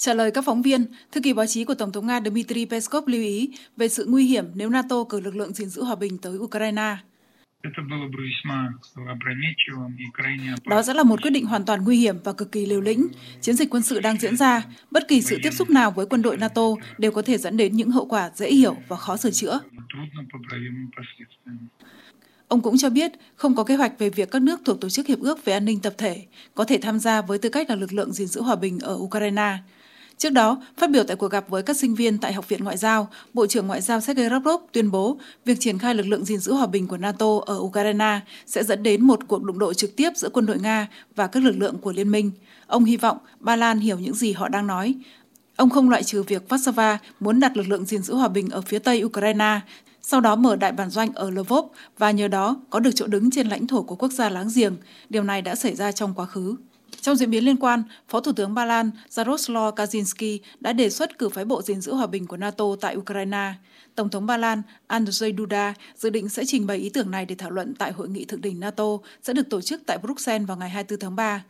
Trả lời các phóng viên, thư ký báo chí của Tổng thống Nga Dmitry Peskov lưu ý về sự nguy hiểm nếu NATO cử lực lượng gìn giữ hòa bình tới Ukraine. Đó sẽ là một quyết định hoàn toàn nguy hiểm và cực kỳ liều lĩnh. Chiến dịch quân sự đang diễn ra, bất kỳ sự tiếp xúc nào với quân đội NATO đều có thể dẫn đến những hậu quả dễ hiểu và khó sửa chữa. Ông cũng cho biết không có kế hoạch về việc các nước thuộc Tổ chức Hiệp ước về An ninh Tập thể có thể tham gia với tư cách là lực lượng gìn giữ hòa bình ở Ukraine. Trước đó, phát biểu tại cuộc gặp với các sinh viên tại Học viện Ngoại giao, Bộ trưởng Ngoại giao Sergei Lavrov tuyên bố việc triển khai lực lượng gìn giữ hòa bình của NATO ở Ukraine sẽ dẫn đến một cuộc đụng độ trực tiếp giữa quân đội Nga và các lực lượng của liên minh. Ông hy vọng Ba Lan hiểu những gì họ đang nói. Ông không loại trừ việc Warsaw muốn đặt lực lượng gìn giữ hòa bình ở phía tây Ukraine, sau đó mở đại bản doanh ở Lvov và nhờ đó có được chỗ đứng trên lãnh thổ của quốc gia láng giềng. Điều này đã xảy ra trong quá khứ. Trong diễn biến liên quan, Phó Thủ tướng Ba Lan Jaroslaw Kaczynski đã đề xuất cử phái bộ gìn giữ hòa bình của NATO tại Ukraine. Tổng thống Ba Lan Andrzej Duda dự định sẽ trình bày ý tưởng này để thảo luận tại hội nghị thượng đỉnh NATO sẽ được tổ chức tại Bruxelles vào ngày 24 tháng 3.